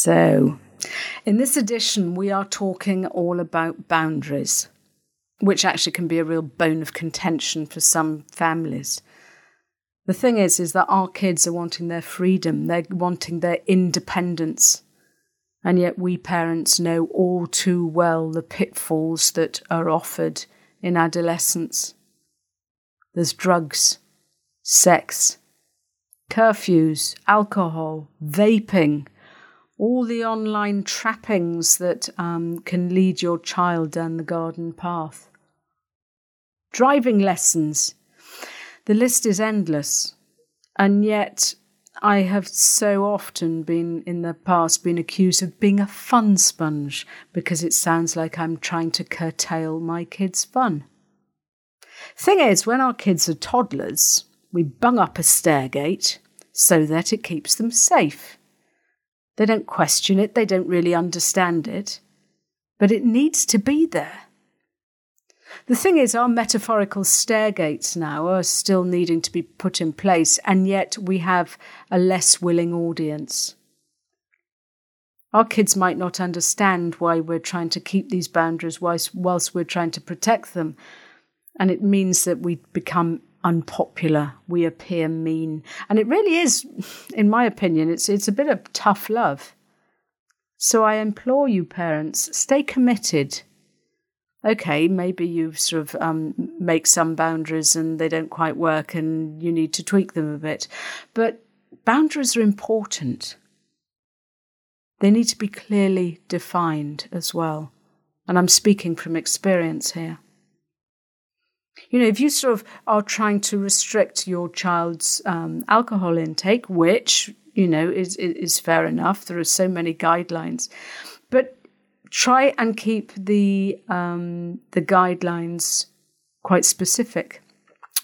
So, in this edition, we are talking all about boundaries, which actually can be a real bone of contention for some families. The thing is, is that our kids are wanting their freedom, they're wanting their independence. And yet, we parents know all too well the pitfalls that are offered in adolescence. There's drugs, sex, curfews, alcohol, vaping, all the online trappings that um, can lead your child down the garden path. Driving lessons. The list is endless. And yet, I have so often been in the past been accused of being a fun sponge because it sounds like I'm trying to curtail my kids' fun. Thing is, when our kids are toddlers, we bung up a stair gate so that it keeps them safe. They don't question it, they don't really understand it, but it needs to be there. The thing is, our metaphorical stairgates now are still needing to be put in place, and yet we have a less willing audience. Our kids might not understand why we're trying to keep these boundaries whilst, whilst we're trying to protect them, and it means that we become unpopular, we appear mean. And it really is, in my opinion, it's, it's a bit of tough love. So I implore you, parents, stay committed. Okay, maybe you sort of um, make some boundaries and they don't quite work and you need to tweak them a bit. But boundaries are important. They need to be clearly defined as well. And I'm speaking from experience here. You know, if you sort of are trying to restrict your child's um, alcohol intake, which you know is is fair enough, there are so many guidelines, but try and keep the um, the guidelines quite specific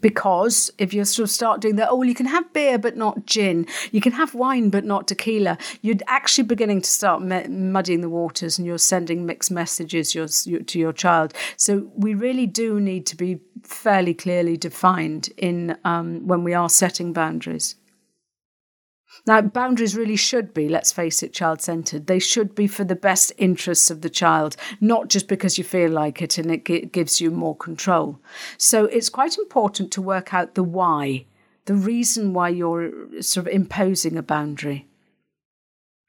because if you sort of start doing that, oh, well, you can have beer but not gin, you can have wine but not tequila, you're actually beginning to start me- muddying the waters and you're sending mixed messages your, your, to your child. So we really do need to be fairly clearly defined in um, when we are setting boundaries. Now, boundaries really should be, let's face it, child centered. They should be for the best interests of the child, not just because you feel like it and it gives you more control. So it's quite important to work out the why, the reason why you're sort of imposing a boundary.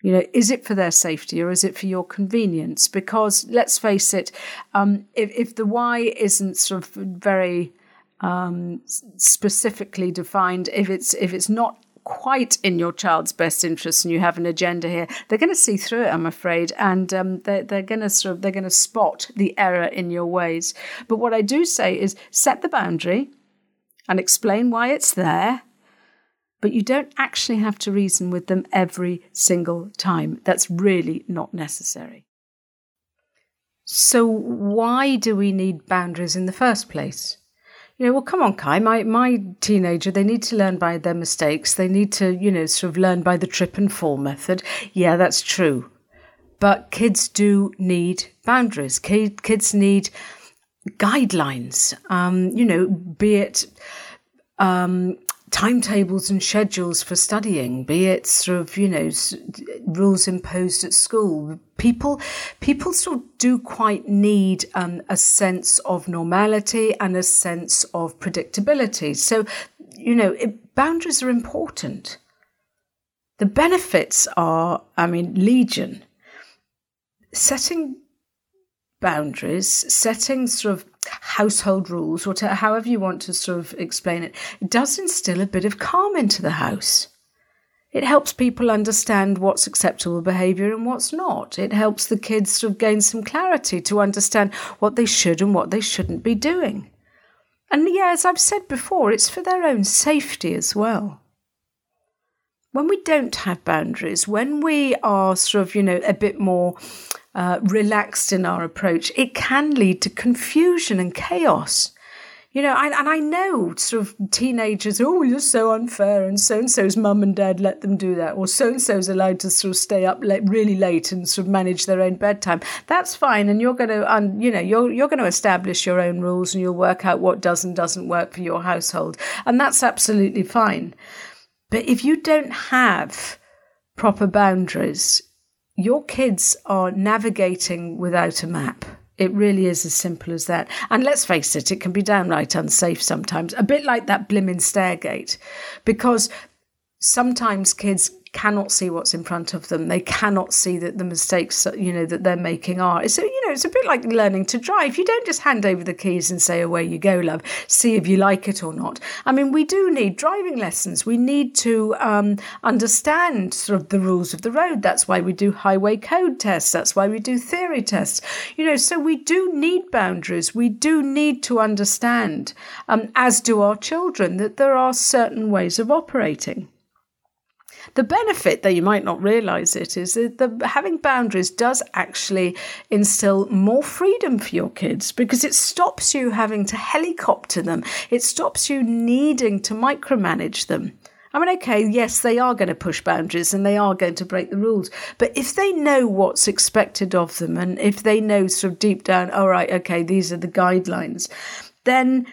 You know, is it for their safety or is it for your convenience? Because let's face it, um, if, if the why isn't sort of very um, specifically defined, if it's if it's not quite in your child's best interest and you have an agenda here, they're going to see through it, I'm afraid, and um, they're, they're going to sort of they're going to spot the error in your ways. But what I do say is set the boundary and explain why it's there. But you don't actually have to reason with them every single time. That's really not necessary. So, why do we need boundaries in the first place? You know, well, come on, Cai, my, my teenager, they need to learn by their mistakes. They need to, you know, sort of learn by the trip and fall method. Yeah, that's true. But kids do need boundaries. Kids need guidelines, um, you know, be it um, timetables and schedules for studying, be it sort of, you know, rules imposed at school. People, people of do quite need um, a sense of normality and a sense of predictability. So, you know, it, boundaries are important. The benefits are, I mean, legion. Setting boundaries, setting sort of household rules, or however you want to sort of explain it, it does instill a bit of calm into the house. It helps people understand what's acceptable behaviour and what's not. It helps the kids sort of gain some clarity to understand what they should and what they shouldn't be doing. And yeah, as I've said before, it's for their own safety as well. When we don't have boundaries, when we are sort of, you know, a bit more uh, relaxed in our approach, it can lead to confusion and chaos. You know, I, and I know sort of teenagers, oh, you're so unfair, and so and so's mum and dad let them do that, or so and so's allowed to sort of stay up late, really late and sort of manage their own bedtime. That's fine, and you're going to, um, you know, you're you're going to establish your own rules, and you'll work out what does and doesn't work for your household, and that's absolutely fine. But if you don't have proper boundaries, your kids are navigating without a map. It really is as simple as that. And let's face it, it can be downright unsafe sometimes, a bit like that blimmin' stairgate, because sometimes kids cannot see what's in front of them. They cannot see that the mistakes, you know, that they're making are. A, you know, it's a bit like learning to drive. You don't just hand over the keys and say, away you go, love. See if you like it or not. I mean, we do need driving lessons. We need to um, understand sort of the rules of the road. That's why we do highway code tests. That's why we do theory tests. You know, so we do need boundaries. We do need to understand, um, as do our children, that there are certain ways of operating. The benefit, that you might not realize it, is that the, having boundaries does actually instill more freedom for your kids because it stops you having to helicopter them. It stops you needing to micromanage them. I mean, okay, yes, they are going to push boundaries and they are going to break the rules. But if they know what's expected of them and if they know sort of deep down, all right, okay, these are the guidelines, then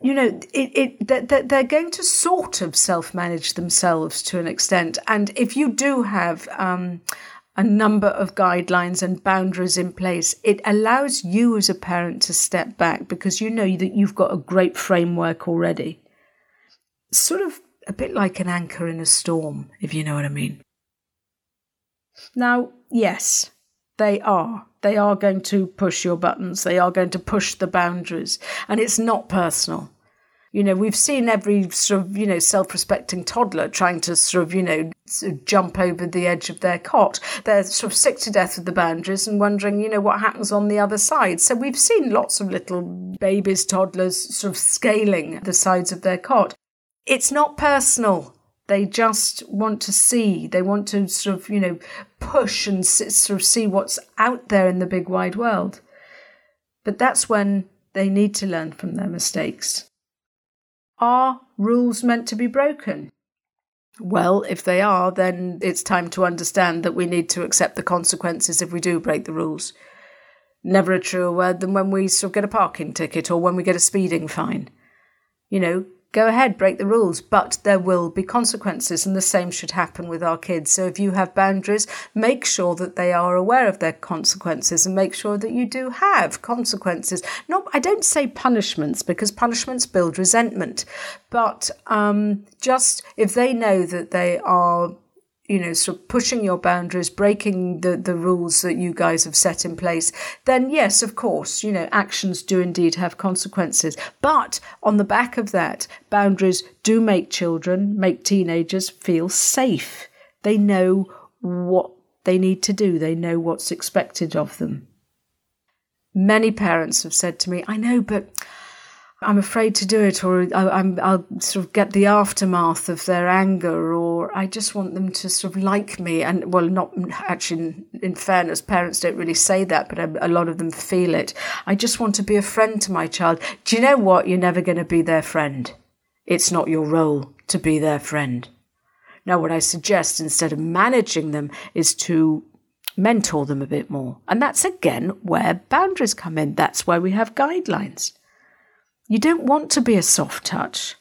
you know, it, it that they're going to sort of self manage themselves to an extent. And if you do have um, a number of guidelines and boundaries in place, it allows you as a parent to step back because you know that you've got a great framework already. Sort of a bit like an anchor in a storm, if you know what I mean. Now, yes, they are. They are going to push your buttons. They are going to push the boundaries. And it's not personal. You know, we've seen every sort of, you know, self respecting toddler trying to sort of, you know, jump over the edge of their cot. They're sort of sick to death of the boundaries and wondering, you know, what happens on the other side. So we've seen lots of little babies, toddlers sort of scaling the sides of their cot. It's not personal. They just want to see. They want to sort of, you know, push and sort of see what's out there in the big wide world. But that's when they need to learn from their mistakes. Are rules meant to be broken? Well, if they are, then it's time to understand that we need to accept the consequences if we do break the rules. Never a truer word than when we sort of get a parking ticket or when we get a speeding fine. You know, go ahead, break the rules, but there will be consequences, and the same should happen with our kids. So if you have boundaries, make sure that they are aware of their consequences and make sure that you do have consequences. Not, I don't say punishments because punishments build resentment, but um, just if they know that they are you know, sort of pushing your boundaries, breaking the, the rules that you guys have set in place, then yes, of course, you know, actions do indeed have consequences. But on the back of that, boundaries do make children, make teenagers feel safe. They know what they need to do, they know what's expected of them. Many parents have said to me, I know, but I'm afraid to do it, or I, will sort of get the aftermath of their anger, or I just want them to sort of like me. And well, not actually, in fairness, parents don't really say that, but a, a lot of them feel it. I just want to be a friend to my child. Do you know what? You're never going to be their friend. It's not your role to be their friend. Now, what I suggest instead of managing them is to mentor them a bit more. And that's again where boundaries come in. That's why we have guidelines. You don't want to be a soft touch.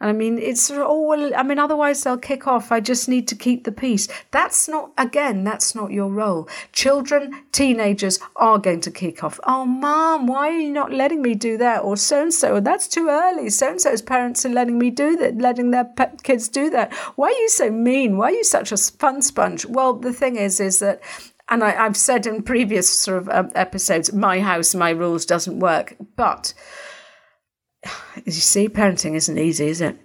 And I mean, it's well. I mean, otherwise they'll kick off. I just need to keep the peace. That's not again. That's not your role. Children, teenagers are going to kick off. Oh, mom, why are you not letting me do that? Or so and so. That's too early. So and so's parents are letting me do that, letting their kids do that. Why are you so mean? Why are you such a fun sponge? Well, the thing is, is that and I, have said in previous sort of um, episodes, my house, my rules doesn't work. But as you see, parenting isn't easy, is it?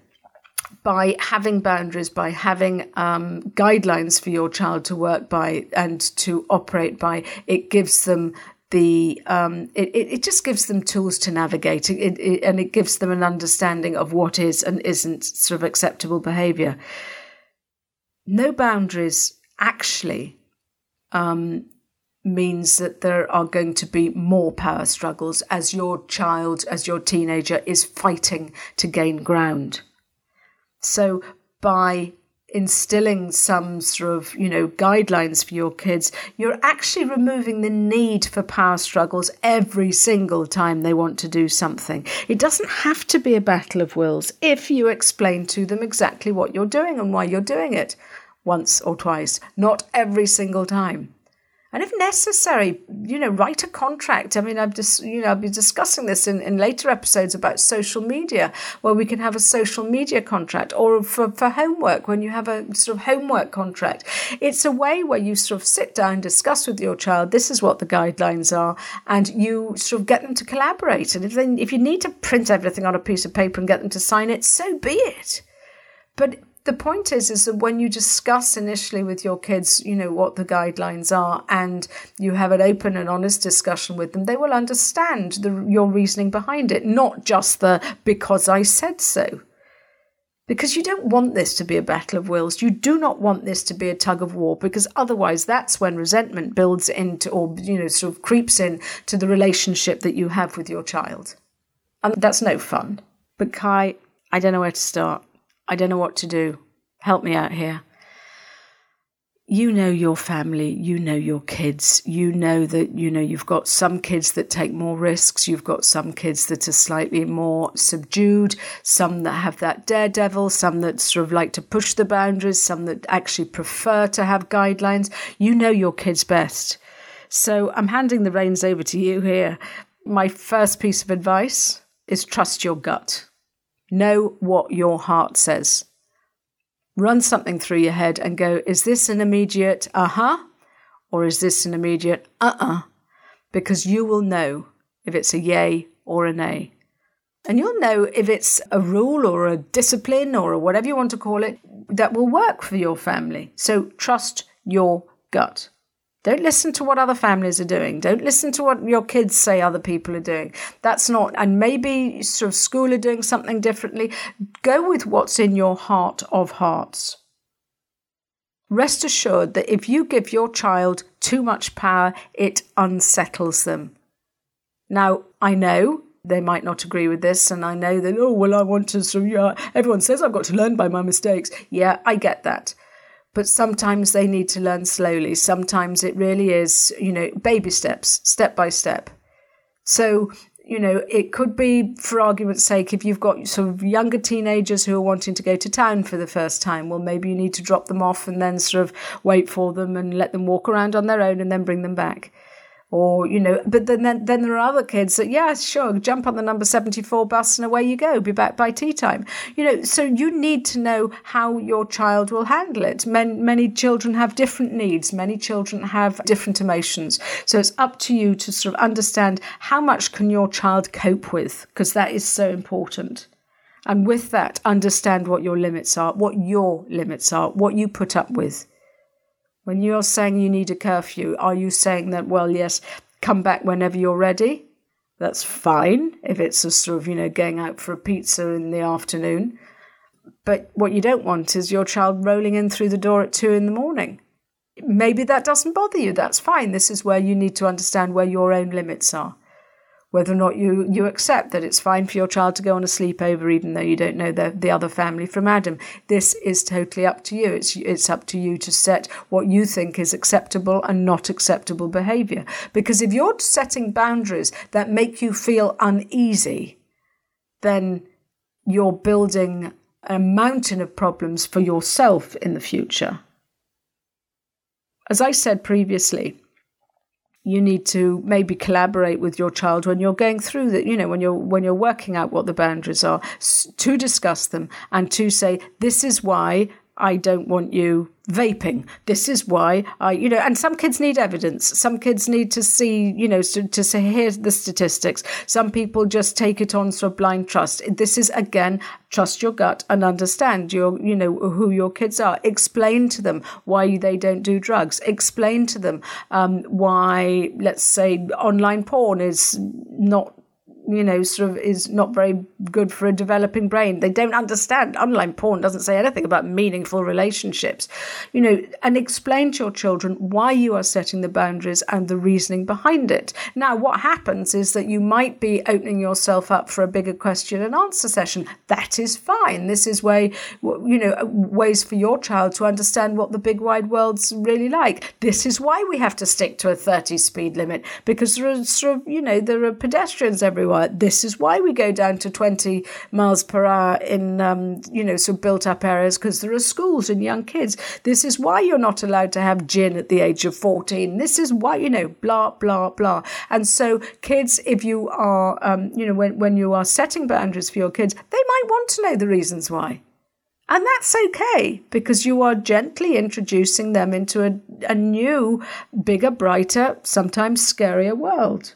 By having boundaries, by having um, guidelines for your child to work by and to operate by, it gives them the um, it, it just gives them tools to navigate it, it, and it gives them an understanding of what is and isn't sort of acceptable behavior. No boundaries actually um, means that there are going to be more power struggles as your child, as your teenager is fighting to gain ground. So by instilling some sort of, you know, guidelines for your kids, you're actually removing the need for power struggles every single time they want to do something. It doesn't have to be a battle of wills if you explain to them exactly what you're doing and why you're doing it once or twice, not every single time. And if necessary, you know, write a contract. I mean, I've just, you know, I'll be discussing this in, in later episodes about social media, where we can have a social media contract or for, for homework, when you have a sort of homework contract. It's a way where you sort of sit down, discuss with your child, this is what the guidelines are, and you sort of get them to collaborate. And if if you need to print everything on a piece of paper and get them to sign it, so be it. But the point is is that when you discuss initially with your kids you know what the guidelines are and you have an open and honest discussion with them they will understand the, your reasoning behind it not just the because i said so. Because you don't want this to be a battle of wills. You do not want this to be a tug of war because otherwise that's when resentment builds into or you know sort of creeps in to the relationship that you have with your child. And that's no fun. But cai i don't know where to start I don't know what to do. Help me out here. You know your family, you know your kids, you know that, you know, you've got some kids that take more risks, you've got some kids that are slightly more subdued, some that have that daredevil, some that sort of like to push the boundaries, some that actually prefer to have guidelines. You know your kids best. So I'm handing the reins over to you here. My first piece of advice is trust your gut. Know what your heart says. Run something through your head and go, is this an immediate uh huh? Or is this an immediate uh uh-uh? uh? Because you will know if it's a yay or a nay. And you'll know if it's a rule or a discipline or whatever you want to call it that will work for your family. So trust your gut. Don't listen to what other families are doing. Don't listen to what your kids say other people are doing. That's not, and maybe sort of school are doing something differently. Go with what's in your heart of hearts. Rest assured that if you give your child too much power, it unsettles them. Now, I know they might not agree with this, and I know that, oh, well, I want to, so yeah, everyone says I've got to learn by my mistakes. Yeah, I get that but sometimes they need to learn slowly. Sometimes it really is, you know, baby steps, step by step. So, you know, it could be, for argument's sake, if you've got sort of younger teenagers who are wanting to go to town for the first time, well, maybe you need to drop them off and then sort of wait for them and let them walk around on their own and then bring them back or you know but then, then then there are other kids that yeah sure jump on the number 74 bus and away you go be back by tea time. You know so you need to know how your child will handle it. Many, many children have different needs. Many children have different emotions. So it's up to you to sort of understand how much can your child cope with because that is so important. And with that understand what your limits are what your limits are what you put up with when you're saying you need a curfew, are you saying that, well, yes, come back whenever you're ready? That's fine if it's a sort of, you know, going out for a pizza in the afternoon. But what you don't want is your child rolling in through the door at two in the morning. Maybe that doesn't bother you. That's fine. This is where you need to understand where your own limits are whether or not you, you accept that it's fine for your child to go on a sleepover even though you don't know the, the other family from Adam. This is totally up to you. It's, it's up to you to set what you think is acceptable and not acceptable behavior. Because if you're setting boundaries that make you feel uneasy, then you're building a mountain of problems for yourself in the future. As I said previously, you need to maybe collaborate with your child when you're going through that you know when you're when you're working out what the boundaries are to discuss them and to say this is why I don't want you vaping. This is why I, you know, and some kids need evidence. Some kids need to see, you know, to, to hear the statistics. Some people just take it on sort of blind trust. This is again, trust your gut and understand your, you know, who your kids are. Explain to them why they don't do drugs. Explain to them um, why, let's say, online porn is not you know, sort of is not very good for a developing brain. They don't understand. Online porn doesn't say anything about meaningful relationships, you know, and explain to your children why you are setting the boundaries and the reasoning behind it. Now, what happens is that you might be opening yourself up for a bigger question and answer session. That is fine. This is way, you know, ways for your child to understand what the big wide world's really like. This is why we have to stick to a 30 speed limit because there are sort of, you know, there are pedestrians everywhere this is why we go down to 20 miles per hour in, um, you know, of built up areas because there are schools and young kids. This is why you're not allowed to have gin at the age of 14. This is why, you know, blah, blah, blah. And so kids, if you are, um, you know, when, when you are setting boundaries for your kids, they might want to know the reasons why. And that's okay because you are gently introducing them into a, a new, bigger, brighter, sometimes scarier world.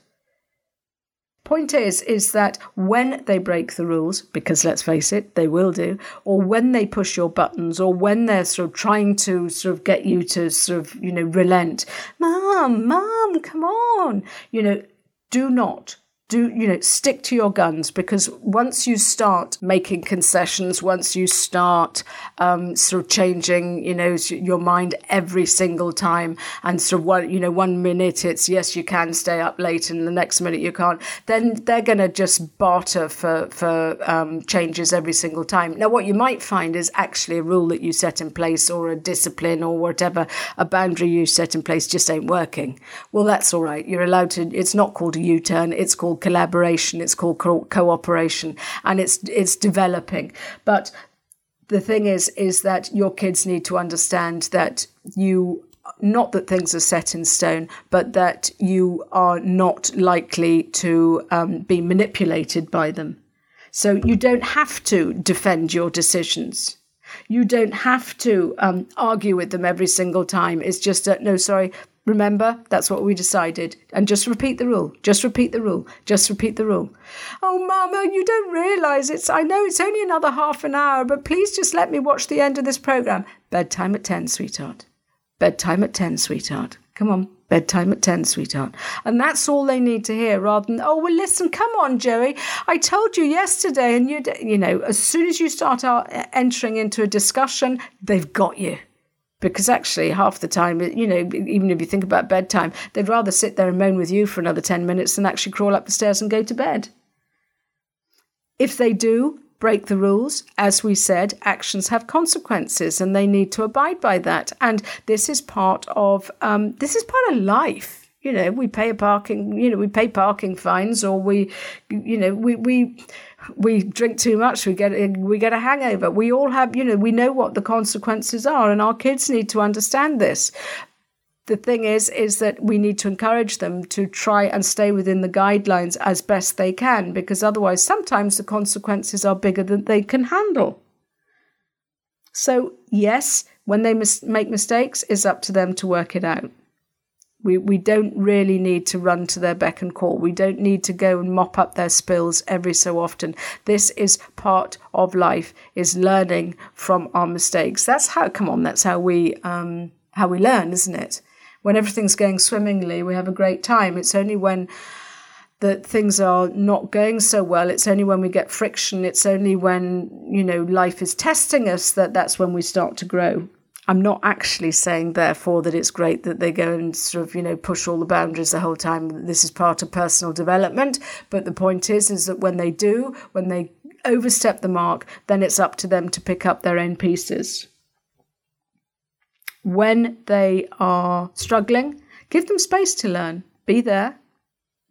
Point is, is that when they break the rules, because let's face it, they will do, or when they push your buttons, or when they're sort of trying to sort of get you to sort of, you know, relent, mom, mom, come on, you know, do not do you know stick to your guns because once you start making concessions once you start um, sort of changing you know your mind every single time and sort of one you know one minute it's yes you can stay up late and the next minute you can't then they're going to just barter for for um, changes every single time. Now what you might find is actually a rule that you set in place or a discipline or whatever a boundary you set in place just ain't working. Well that's all right. You're allowed to it's not called a u-turn it's called called collaboration, it's called co- cooperation, and it's it's developing. But the thing is, is that your kids need to understand that you not that things are set in stone, but that you are not likely to um, be manipulated by them. So you don't have to defend your decisions. You don't have to um, argue with them every single time. It's just that, no, sorry, Remember, that's what we decided. And just repeat the rule. Just repeat the rule. Just repeat the rule. Oh, Mama, you don't realise it's. I know it's only another half an hour, but please just let me watch the end of this programme. Bedtime at 10, sweetheart. Bedtime at 10, sweetheart. Come on, bedtime at 10, sweetheart. And that's all they need to hear rather than, oh, well, listen, come on, Joey. I told you yesterday, and you, you know, as soon as you start uh, entering into a discussion, they've got you because actually half the time you know even if you think about bedtime they'd rather sit there and moan with you for another 10 minutes than actually crawl up the stairs and go to bed. If they do break the rules as we said actions have consequences and they need to abide by that. And this is part of um, this is part of life. You know we pay a parking you know we pay parking fines or we you know we we we drink too much, we get we get a hangover. We all have, you know, we know what the consequences are, and our kids need to understand this. The thing is, is that we need to encourage them to try and stay within the guidelines as best they can, because otherwise, sometimes the consequences are bigger than they can handle. So, yes, when they mis- make mistakes, it's up to them to work it out. We, we don't really need to run to their beck and call. We don't need to go and mop up their spills every so often. This is part of life, is learning from our mistakes. That's how, come on, that's how we, um, how we learn, isn't it? When everything's going swimmingly, we have a great time. It's only when that things are not going so well. It's only when we get friction. It's only when, you know, life is testing us that that's when we start to grow. I'm not actually saying, therefore, that it's great that they go and sort of, you know, push all the boundaries the whole time. This is part of personal development. But the point is, is that when they do, when they overstep the mark, then it's up to them to pick up their own pieces. When they are struggling, give them space to learn. Be there.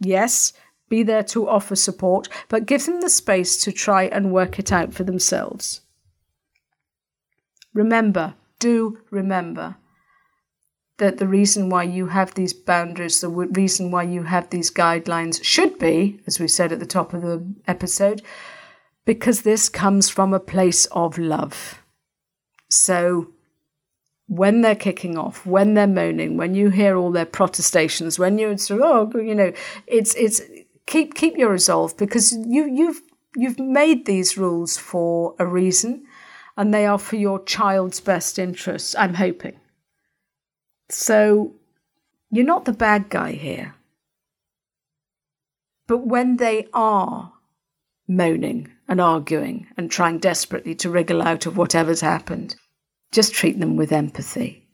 Yes, be there to offer support, but give them the space to try and work it out for themselves. Remember, do remember that the reason why you have these boundaries, the reason why you have these guidelines should be, as we said at the top of the episode, because this comes from a place of love. So when they're kicking off, when they're moaning, when you hear all their protestations, when you're oh, you know, it's it's keep keep your resolve because you you've you've made these rules for a reason, and they are for your child's best interests. I'm hoping. So, you're not the bad guy here. But when they are moaning and arguing and trying desperately to wriggle out of whatever's happened, just treat them with empathy.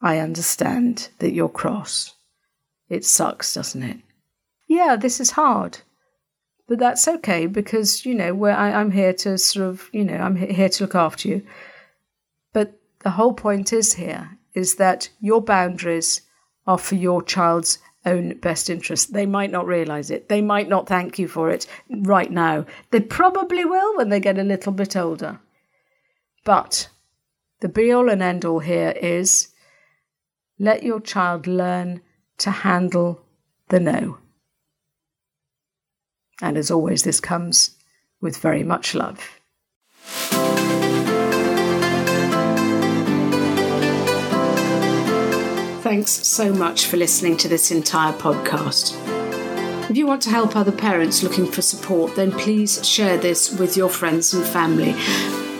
I understand that you're cross. It sucks, doesn't it? Yeah, this is hard. But that's okay because, you know, I, am here to sort of, you know, I'm here to look after you. But the whole point is here is that your boundaries are for your child's own best interest. They might not realize it. They might not thank you for it right now. They probably will when they get a little bit older. But the be all and end all here is let your child learn to handle the no. And as always, this comes with very much love. Thanks so much for listening to this entire podcast. If you want to help other parents looking for support, then please share this with your friends and family.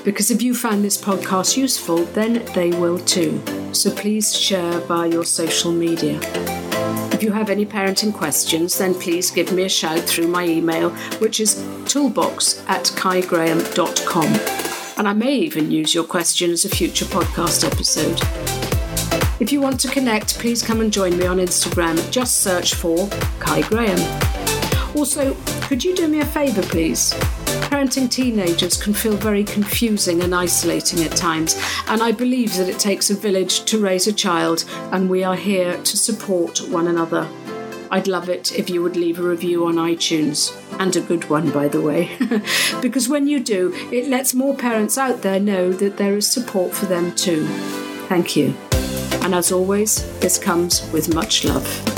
Because if you found this podcast useful, then they will too. So please share via your social media. If you have any parenting questions, then please give me a shout through my email, which is toolbox at caigraham.com. And I may even use your question as a future podcast episode. If you want to connect, please come and join me on Instagram. Just search for Cai Graham. Also, could you do me a favour, please? Parenting teenagers can feel very confusing and isolating at times, and I believe that it takes a village to raise a child, and we are here to support one another. I'd love it if you would leave a review on iTunes, and a good one, by the way, because when you do, it lets more parents out there know that there is support for them too. Thank you. And as always, this comes with much love.